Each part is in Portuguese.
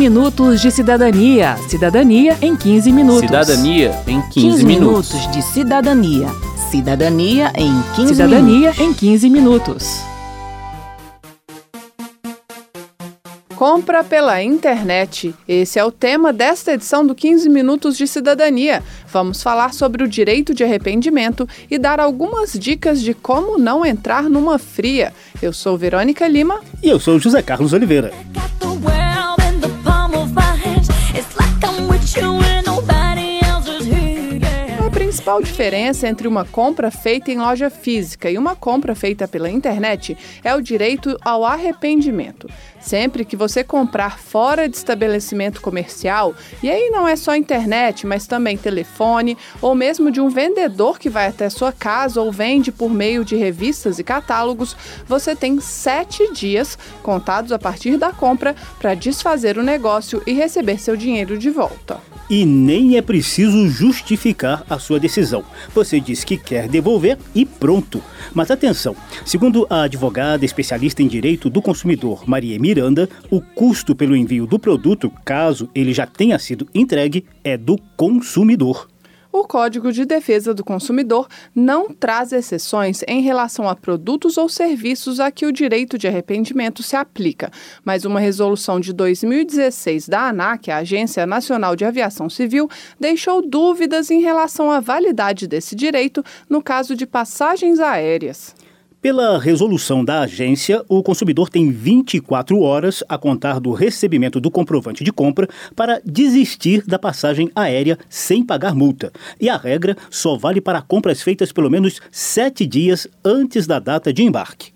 minutos de cidadania. Cidadania em 15 minutos. Cidadania em 15, 15 minutos. minutos de cidadania. Cidadania em 15 Cidadania minutos. em 15 minutos. Compra pela internet. Esse é o tema desta edição do 15 Minutos de Cidadania. Vamos falar sobre o direito de arrependimento e dar algumas dicas de como não entrar numa fria. Eu sou Verônica Lima. E eu sou José Carlos Oliveira. Principal diferença entre uma compra feita em loja física e uma compra feita pela internet é o direito ao arrependimento. Sempre que você comprar fora de estabelecimento comercial, e aí não é só internet, mas também telefone, ou mesmo de um vendedor que vai até sua casa ou vende por meio de revistas e catálogos, você tem sete dias, contados a partir da compra, para desfazer o negócio e receber seu dinheiro de volta. E nem é preciso justificar a sua decisão. Você diz que quer devolver e pronto. Mas atenção, segundo a advogada especialista em direito do consumidor Maria Miranda, o custo pelo envio do produto, caso ele já tenha sido entregue, é do consumidor. O Código de Defesa do Consumidor não traz exceções em relação a produtos ou serviços a que o direito de arrependimento se aplica, mas uma resolução de 2016 da ANAC, a Agência Nacional de Aviação Civil, deixou dúvidas em relação à validade desse direito no caso de passagens aéreas. Pela resolução da agência, o consumidor tem 24 horas a contar do recebimento do comprovante de compra para desistir da passagem aérea sem pagar multa. E a regra só vale para compras feitas pelo menos sete dias antes da data de embarque.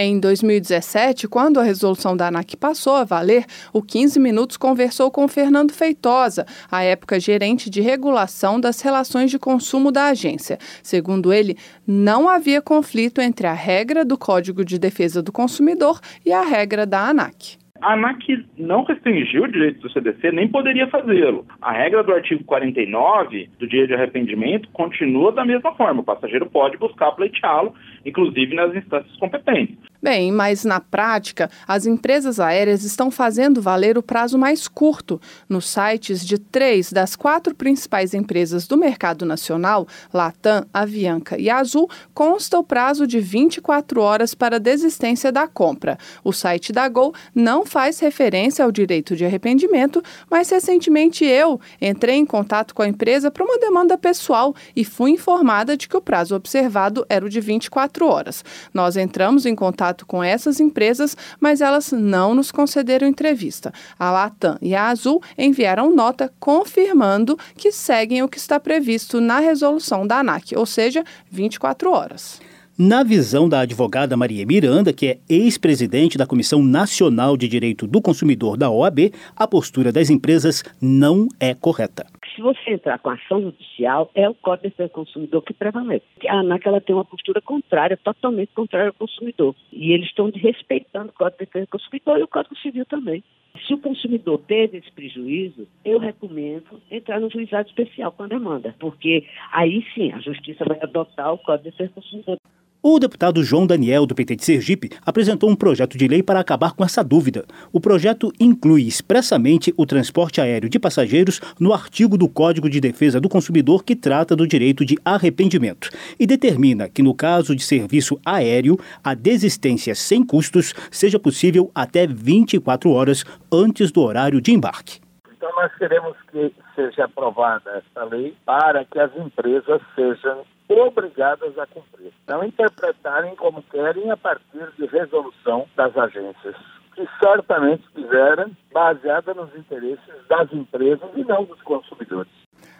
Em 2017, quando a resolução da ANAC passou a valer, o 15 Minutos conversou com Fernando Feitosa, à época gerente de regulação das relações de consumo da agência. Segundo ele, não havia conflito entre a regra do Código de Defesa do Consumidor e a regra da ANAC. A ANAC não restringiu o direito do CDC, nem poderia fazê-lo. A regra do artigo 49 do direito de arrependimento continua da mesma forma. O passageiro pode buscar pleiteá-lo, inclusive nas instâncias competentes. Bem, mas na prática, as empresas aéreas estão fazendo valer o prazo mais curto. Nos sites de três das quatro principais empresas do mercado nacional, Latam, Avianca e Azul, consta o prazo de 24 horas para desistência da compra. O site da Gol não faz referência ao direito de arrependimento, mas recentemente eu entrei em contato com a empresa para uma demanda pessoal e fui informada de que o prazo observado era o de 24 horas. Nós entramos em contato com essas empresas, mas elas não nos concederam entrevista. A Latam e a Azul enviaram nota confirmando que seguem o que está previsto na resolução da ANAC, ou seja, 24 horas. Na visão da advogada Maria Miranda, que é ex-presidente da Comissão Nacional de Direito do Consumidor da OAB, a postura das empresas não é correta. Se você entrar com ação judicial, é o Código de Defesa do Consumidor que prevalece. A ANAC ela tem uma postura contrária, totalmente contrária ao consumidor. E eles estão respeitando o Código de Defesa do Consumidor e o Código Civil também. Se o consumidor teve esse prejuízo, eu recomendo entrar no juizado especial com a demanda, porque aí sim a justiça vai adotar o Código de Defesa do Consumidor. O deputado João Daniel, do PT de Sergipe, apresentou um projeto de lei para acabar com essa dúvida. O projeto inclui expressamente o transporte aéreo de passageiros no artigo do Código de Defesa do Consumidor que trata do direito de arrependimento e determina que, no caso de serviço aéreo, a desistência sem custos seja possível até 24 horas antes do horário de embarque. Então, nós queremos que seja aprovada essa lei para que as empresas sejam obrigadas a cumprir. Não interpretarem como querem a partir de resolução das agências, que certamente fizeram baseada nos interesses das empresas e não dos consumidores.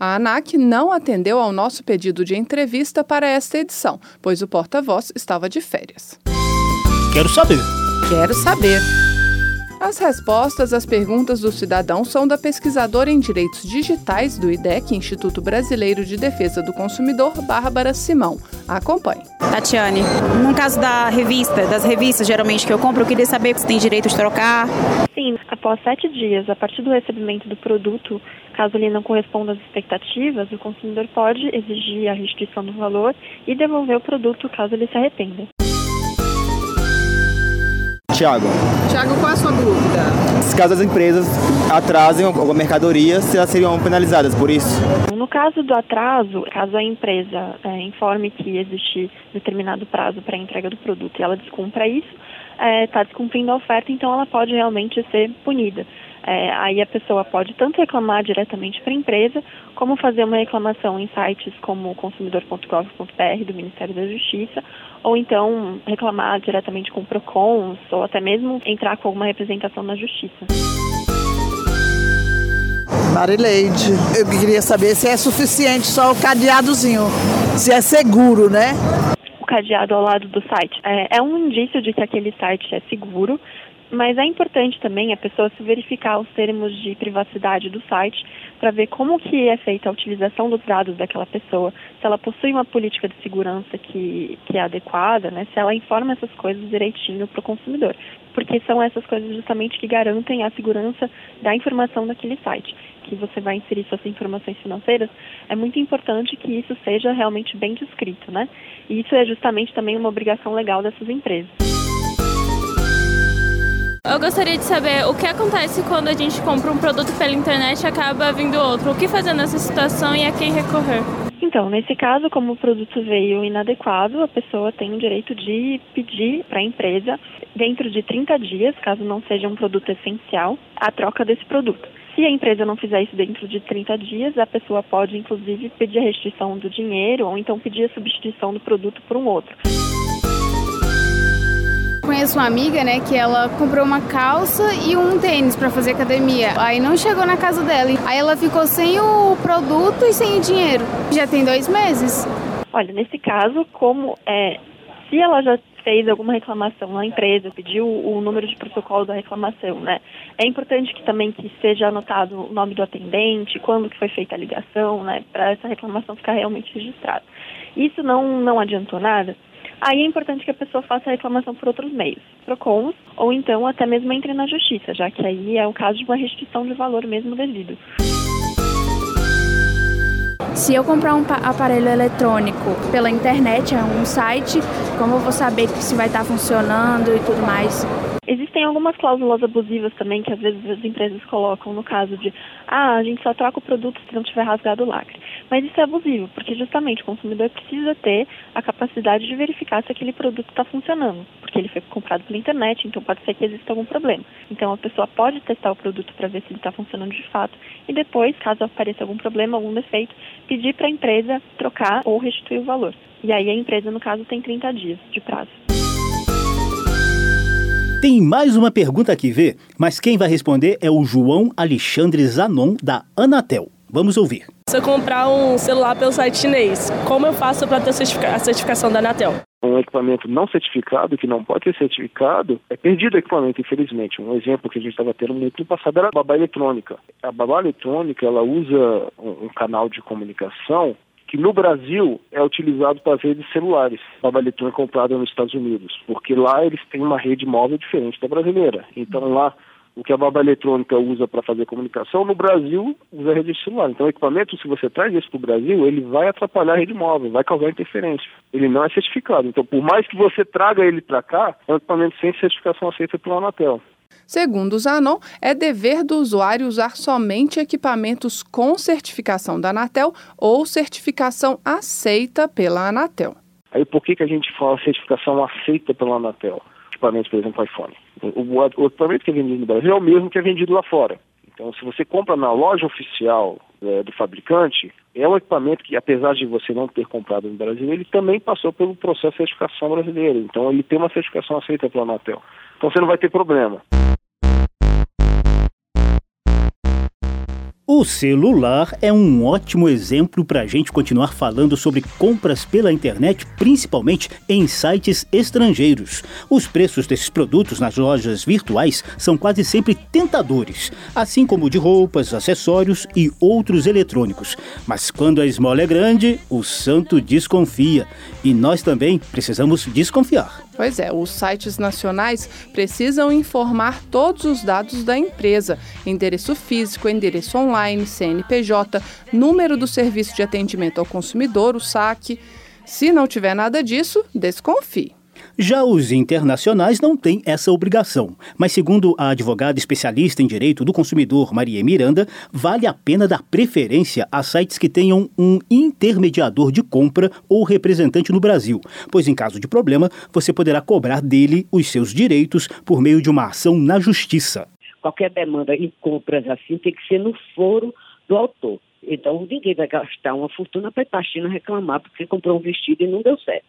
A ANAC não atendeu ao nosso pedido de entrevista para esta edição, pois o porta-voz estava de férias. Quero saber. Quero saber. As respostas às perguntas do cidadão são da pesquisadora em direitos digitais do IDEC, Instituto Brasileiro de Defesa do Consumidor, Bárbara Simão. Acompanhe. Tatiane, no caso da revista, das revistas geralmente que eu compro, eu queria saber se tem direito de trocar. Sim, após sete dias, a partir do recebimento do produto, caso ele não corresponda às expectativas, o consumidor pode exigir a restituição do valor e devolver o produto caso ele se arrependa. Tiago. Tiago, qual a sua dúvida? caso as empresas atrasem alguma mercadoria, se elas seriam penalizadas por isso? No caso do atraso, caso a empresa é, informe que existe determinado prazo para a entrega do produto e ela descumpra isso, está descumprindo a oferta, então ela pode realmente ser punida. É, aí a pessoa pode tanto reclamar diretamente para a empresa, como fazer uma reclamação em sites como consumidor.gov.br do Ministério da Justiça, ou então reclamar diretamente com o PROCON, ou até mesmo entrar com alguma representação na Justiça. Marileide, eu queria saber se é suficiente só o cadeadozinho, se é seguro, né? O cadeado ao lado do site é, é um indício de que aquele site é seguro, mas é importante também a pessoa se verificar os termos de privacidade do site para ver como que é feita a utilização dos dados daquela pessoa, se ela possui uma política de segurança que, que é adequada, né, se ela informa essas coisas direitinho para o consumidor. Porque são essas coisas justamente que garantem a segurança da informação daquele site. Que você vai inserir suas informações financeiras, é muito importante que isso seja realmente bem descrito, né? E isso é justamente também uma obrigação legal dessas empresas. Eu gostaria de saber o que acontece quando a gente compra um produto pela internet e acaba vindo outro. O que fazer nessa situação e a quem recorrer? Então, nesse caso, como o produto veio inadequado, a pessoa tem o direito de pedir para a empresa, dentro de 30 dias, caso não seja um produto essencial, a troca desse produto. Se a empresa não fizer isso dentro de 30 dias, a pessoa pode, inclusive, pedir a restrição do dinheiro ou então pedir a substituição do produto por um outro conheço uma amiga, né, que ela comprou uma calça e um tênis para fazer academia. Aí não chegou na casa dela. Aí ela ficou sem o produto e sem o dinheiro. Já tem dois meses. Olha, nesse caso, como é, se ela já fez alguma reclamação na empresa, pediu o número de protocolo da reclamação, né? É importante que também que seja anotado o nome do atendente, quando que foi feita a ligação, né? Para essa reclamação ficar realmente registrada. Isso não não adiantou nada aí é importante que a pessoa faça a reclamação por outros meios, PROCONs, ou então até mesmo entre na justiça, já que aí é o caso de uma restrição de valor mesmo devido. Se eu comprar um aparelho eletrônico pela internet, é um site, como eu vou saber se vai estar funcionando e tudo mais? Existem algumas cláusulas abusivas também que às vezes as empresas colocam no caso de ah, a gente só troca o produto se não tiver rasgado o lacre. Mas isso é abusivo, porque justamente o consumidor precisa ter a capacidade de verificar se aquele produto está funcionando, porque ele foi comprado pela internet, então pode ser que exista algum problema. Então a pessoa pode testar o produto para ver se ele está funcionando de fato e depois, caso apareça algum problema, algum defeito, pedir para a empresa trocar ou restituir o valor. E aí a empresa, no caso, tem 30 dias de prazo. Tem mais uma pergunta aqui, Vê, mas quem vai responder é o João Alexandre Zanon, da Anatel. Vamos ouvir. Se eu comprar um celular pelo site chinês, como eu faço para ter a certificação da Anatel? um equipamento não certificado, que não pode ser certificado, é perdido o equipamento, infelizmente. Um exemplo que a gente estava tendo no passado era a babá eletrônica. A babá eletrônica, ela usa um, canal de comunicação que no Brasil é utilizado para as redes celulares, babá eletrônica comprada nos Estados Unidos, porque lá eles têm uma rede móvel diferente da brasileira. Então lá o que a baba eletrônica usa para fazer comunicação, no Brasil usa a rede celular. Então o equipamento, se você traz isso para o Brasil, ele vai atrapalhar a rede móvel, vai causar interferência. Ele não é certificado. Então por mais que você traga ele para cá, é um equipamento sem certificação aceita pela Anatel. Segundo o Zanon, é dever do usuário usar somente equipamentos com certificação da Anatel ou certificação aceita pela Anatel. Aí por que, que a gente fala certificação aceita pela Anatel? Equipamentos, por exemplo, iPhone. O, o, equipamento que é vendido no Brasil é o mesmo que é vendido lá fora. Então, se você compra na loja oficial é, do fabricante, é um equipamento que, apesar de você não ter comprado no Brasil, ele também passou pelo processo de certificação brasileiro. Então, ele tem uma certificação aceita pela Anatel. Então, você não vai ter problema. O celular é um ótimo exemplo para a gente continuar falando sobre compras pela internet, principalmente em sites estrangeiros. Os preços desses produtos nas lojas virtuais são quase sempre tentadores, assim como de roupas, acessórios e outros eletrônicos. Mas quando a esmola é grande, o santo desconfia. E nós também precisamos desconfiar. Pois é, os sites nacionais precisam informar todos os dados da empresa: endereço físico, endereço online, CNPJ, número do serviço de atendimento ao consumidor, o SAC. Se não tiver nada disso, desconfie. Já os internacionais não têm essa obrigação, mas segundo a advogada especialista em direito do consumidor Maria Miranda, vale a pena dar preferência a sites que tenham um intermediador de compra ou representante no Brasil, pois em caso de problema, você poderá cobrar dele os seus direitos por meio de uma ação na justiça. Qualquer demanda em compras assim tem que ser no foro do autor. Então ninguém vai gastar uma fortuna para ir para a China reclamar porque comprou um vestido e não deu certo.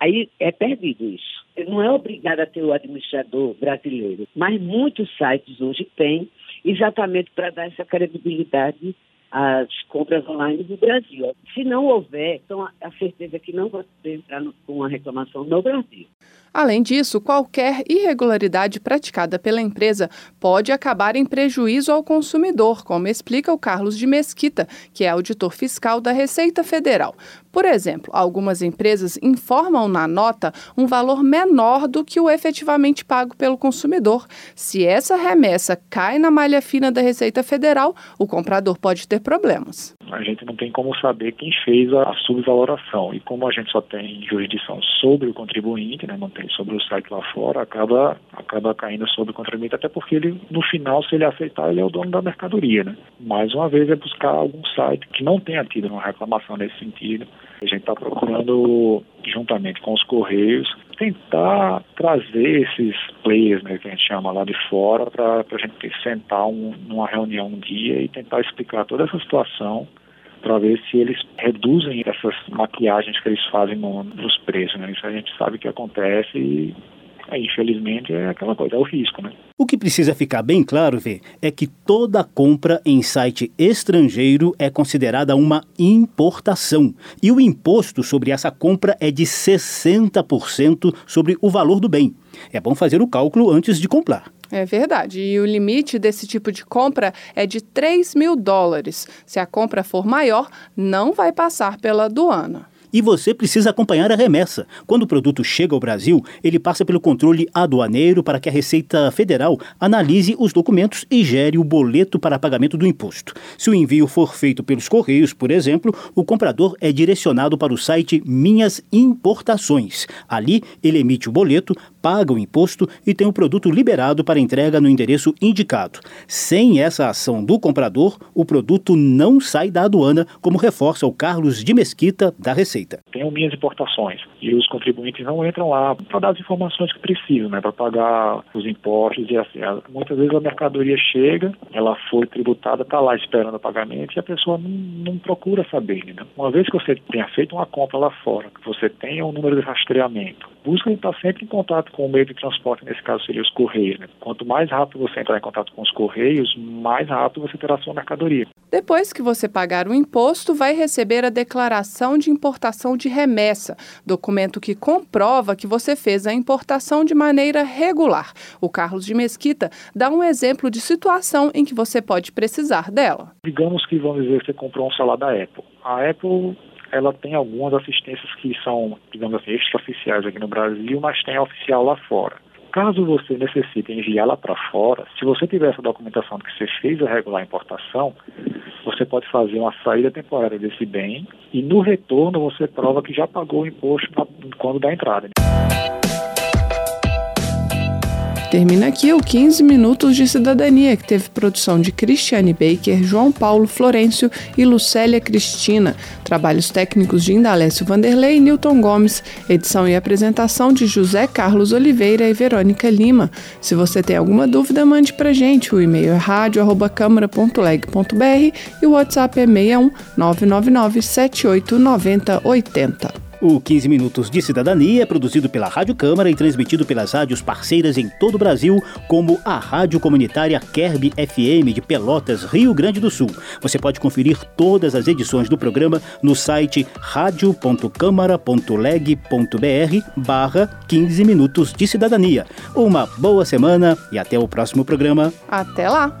Aí é perdido isso. Não é obrigado a ter o administrador brasileiro, mas muitos sites hoje têm, exatamente para dar essa credibilidade às compras online do Brasil. Se não houver, então a certeza é que não vai entrar com uma reclamação no Brasil. Além disso, qualquer irregularidade praticada pela empresa pode acabar em prejuízo ao consumidor, como explica o Carlos de Mesquita, que é auditor fiscal da Receita Federal. Por exemplo, algumas empresas informam na nota um valor menor do que o efetivamente pago pelo consumidor. Se essa remessa cai na malha fina da Receita Federal, o comprador pode ter problemas. A gente não tem como saber quem fez a, subvaloração. E como a gente só tem jurisdição sobre o contribuinte, né, não tem sobre o site lá fora, acaba, acaba caindo sobre o contribuinte, até porque ele, no final, se ele aceitar, ele é o dono da mercadoria. Né? Mais uma vez é buscar algum site que não tenha tido uma reclamação nesse sentido. A gente está procurando, juntamente com os Correios, tentar trazer esses players, né, que a gente chama lá de fora, para a gente sentar um, numa reunião um dia e tentar explicar toda essa situação para ver se eles reduzem essas maquiagens que eles fazem no- nos preços. Né? Isso a gente sabe que acontece e, aí, infelizmente, é aquela coisa, é o risco, né? O que precisa ficar bem claro, Vê, é que toda compra em site estrangeiro é considerada uma importação. E o imposto sobre essa compra é de 60% sobre o valor do bem. É bom fazer o cálculo antes de comprar. É verdade. E o limite desse tipo de compra é de 3 mil dólares. Se a compra for maior, não vai passar pela aduana. E você precisa acompanhar a remessa. Quando o produto chega ao Brasil, ele passa pelo controle aduaneiro para que a Receita Federal analise os documentos e gere o boleto para pagamento do imposto. Se o envio for feito pelos Correios, por exemplo, o comprador é direcionado para o site Minhas Importações. Ali, ele emite o boleto, paga o imposto e tem o produto liberado para entrega no endereço indicado. Sem essa ação do comprador, o produto não sai da aduana, como reforça o Carlos de Mesquita, da Receita. Tem o minhas importações e os contribuintes não entram lá para dar as informações que precisam, né, para pagar os impostos e assim. a- Muitas vezes a mercadoria chega, ela foi tributada, está lá esperando o pagamento e a pessoa não, não procura saber. Né? Uma vez que você tenha feito uma compra lá fora, que você tenha um número de rastreamento, busca estar sempre em contato com o meio de transporte, nesse caso seria os correios. Né? Quanto mais rápido você entrar em contato com os correios, mais rápido você terá sua mercadoria. Depois que você pagar o imposto, vai receber a declaração de importação de remessa, documento que comprova que você fez a importação de maneira regular. O Carlos de Mesquita dá um exemplo de situação em que você pode precisar dela. Digamos que, vamos dizer, você comprou um celular da Apple. A Apple, ela tem algumas assistências que são, digamos assim, extraoficiais aqui no Brasil, mas tem a oficial lá fora. Caso você necessite enviá-la para fora, se você tiver essa documentação de que você fez a regular importação, você pode fazer uma saída temporária desse bem e no retorno você prova que já pagou o imposto quando da entrada. Termina aqui o 15 Minutos de Cidadania, que teve produção de Cristiane Baker, João Paulo Florencio e Lucélia Cristina. Trabalhos técnicos de Indalécio Vanderlei e Newton Gomes. Edição e apresentação de José Carlos Oliveira e Verônica Lima. Se você tem alguma dúvida, mande pra gente. O e-mail é rádio.câmara.leg.br e o WhatsApp é 61 999 78 90 80. O 15 Minutos de Cidadania é produzido pela Rádio Câmara e transmitido pelas rádios parceiras em todo o Brasil, como a Rádio Comunitária Kerb FM de Pelotas, Rio Grande do Sul. Você pode conferir todas as edições do programa no site radio.câmara.leg.br barra 15 Minutos de Cidadania. Uma boa semana e até o próximo programa. Até lá!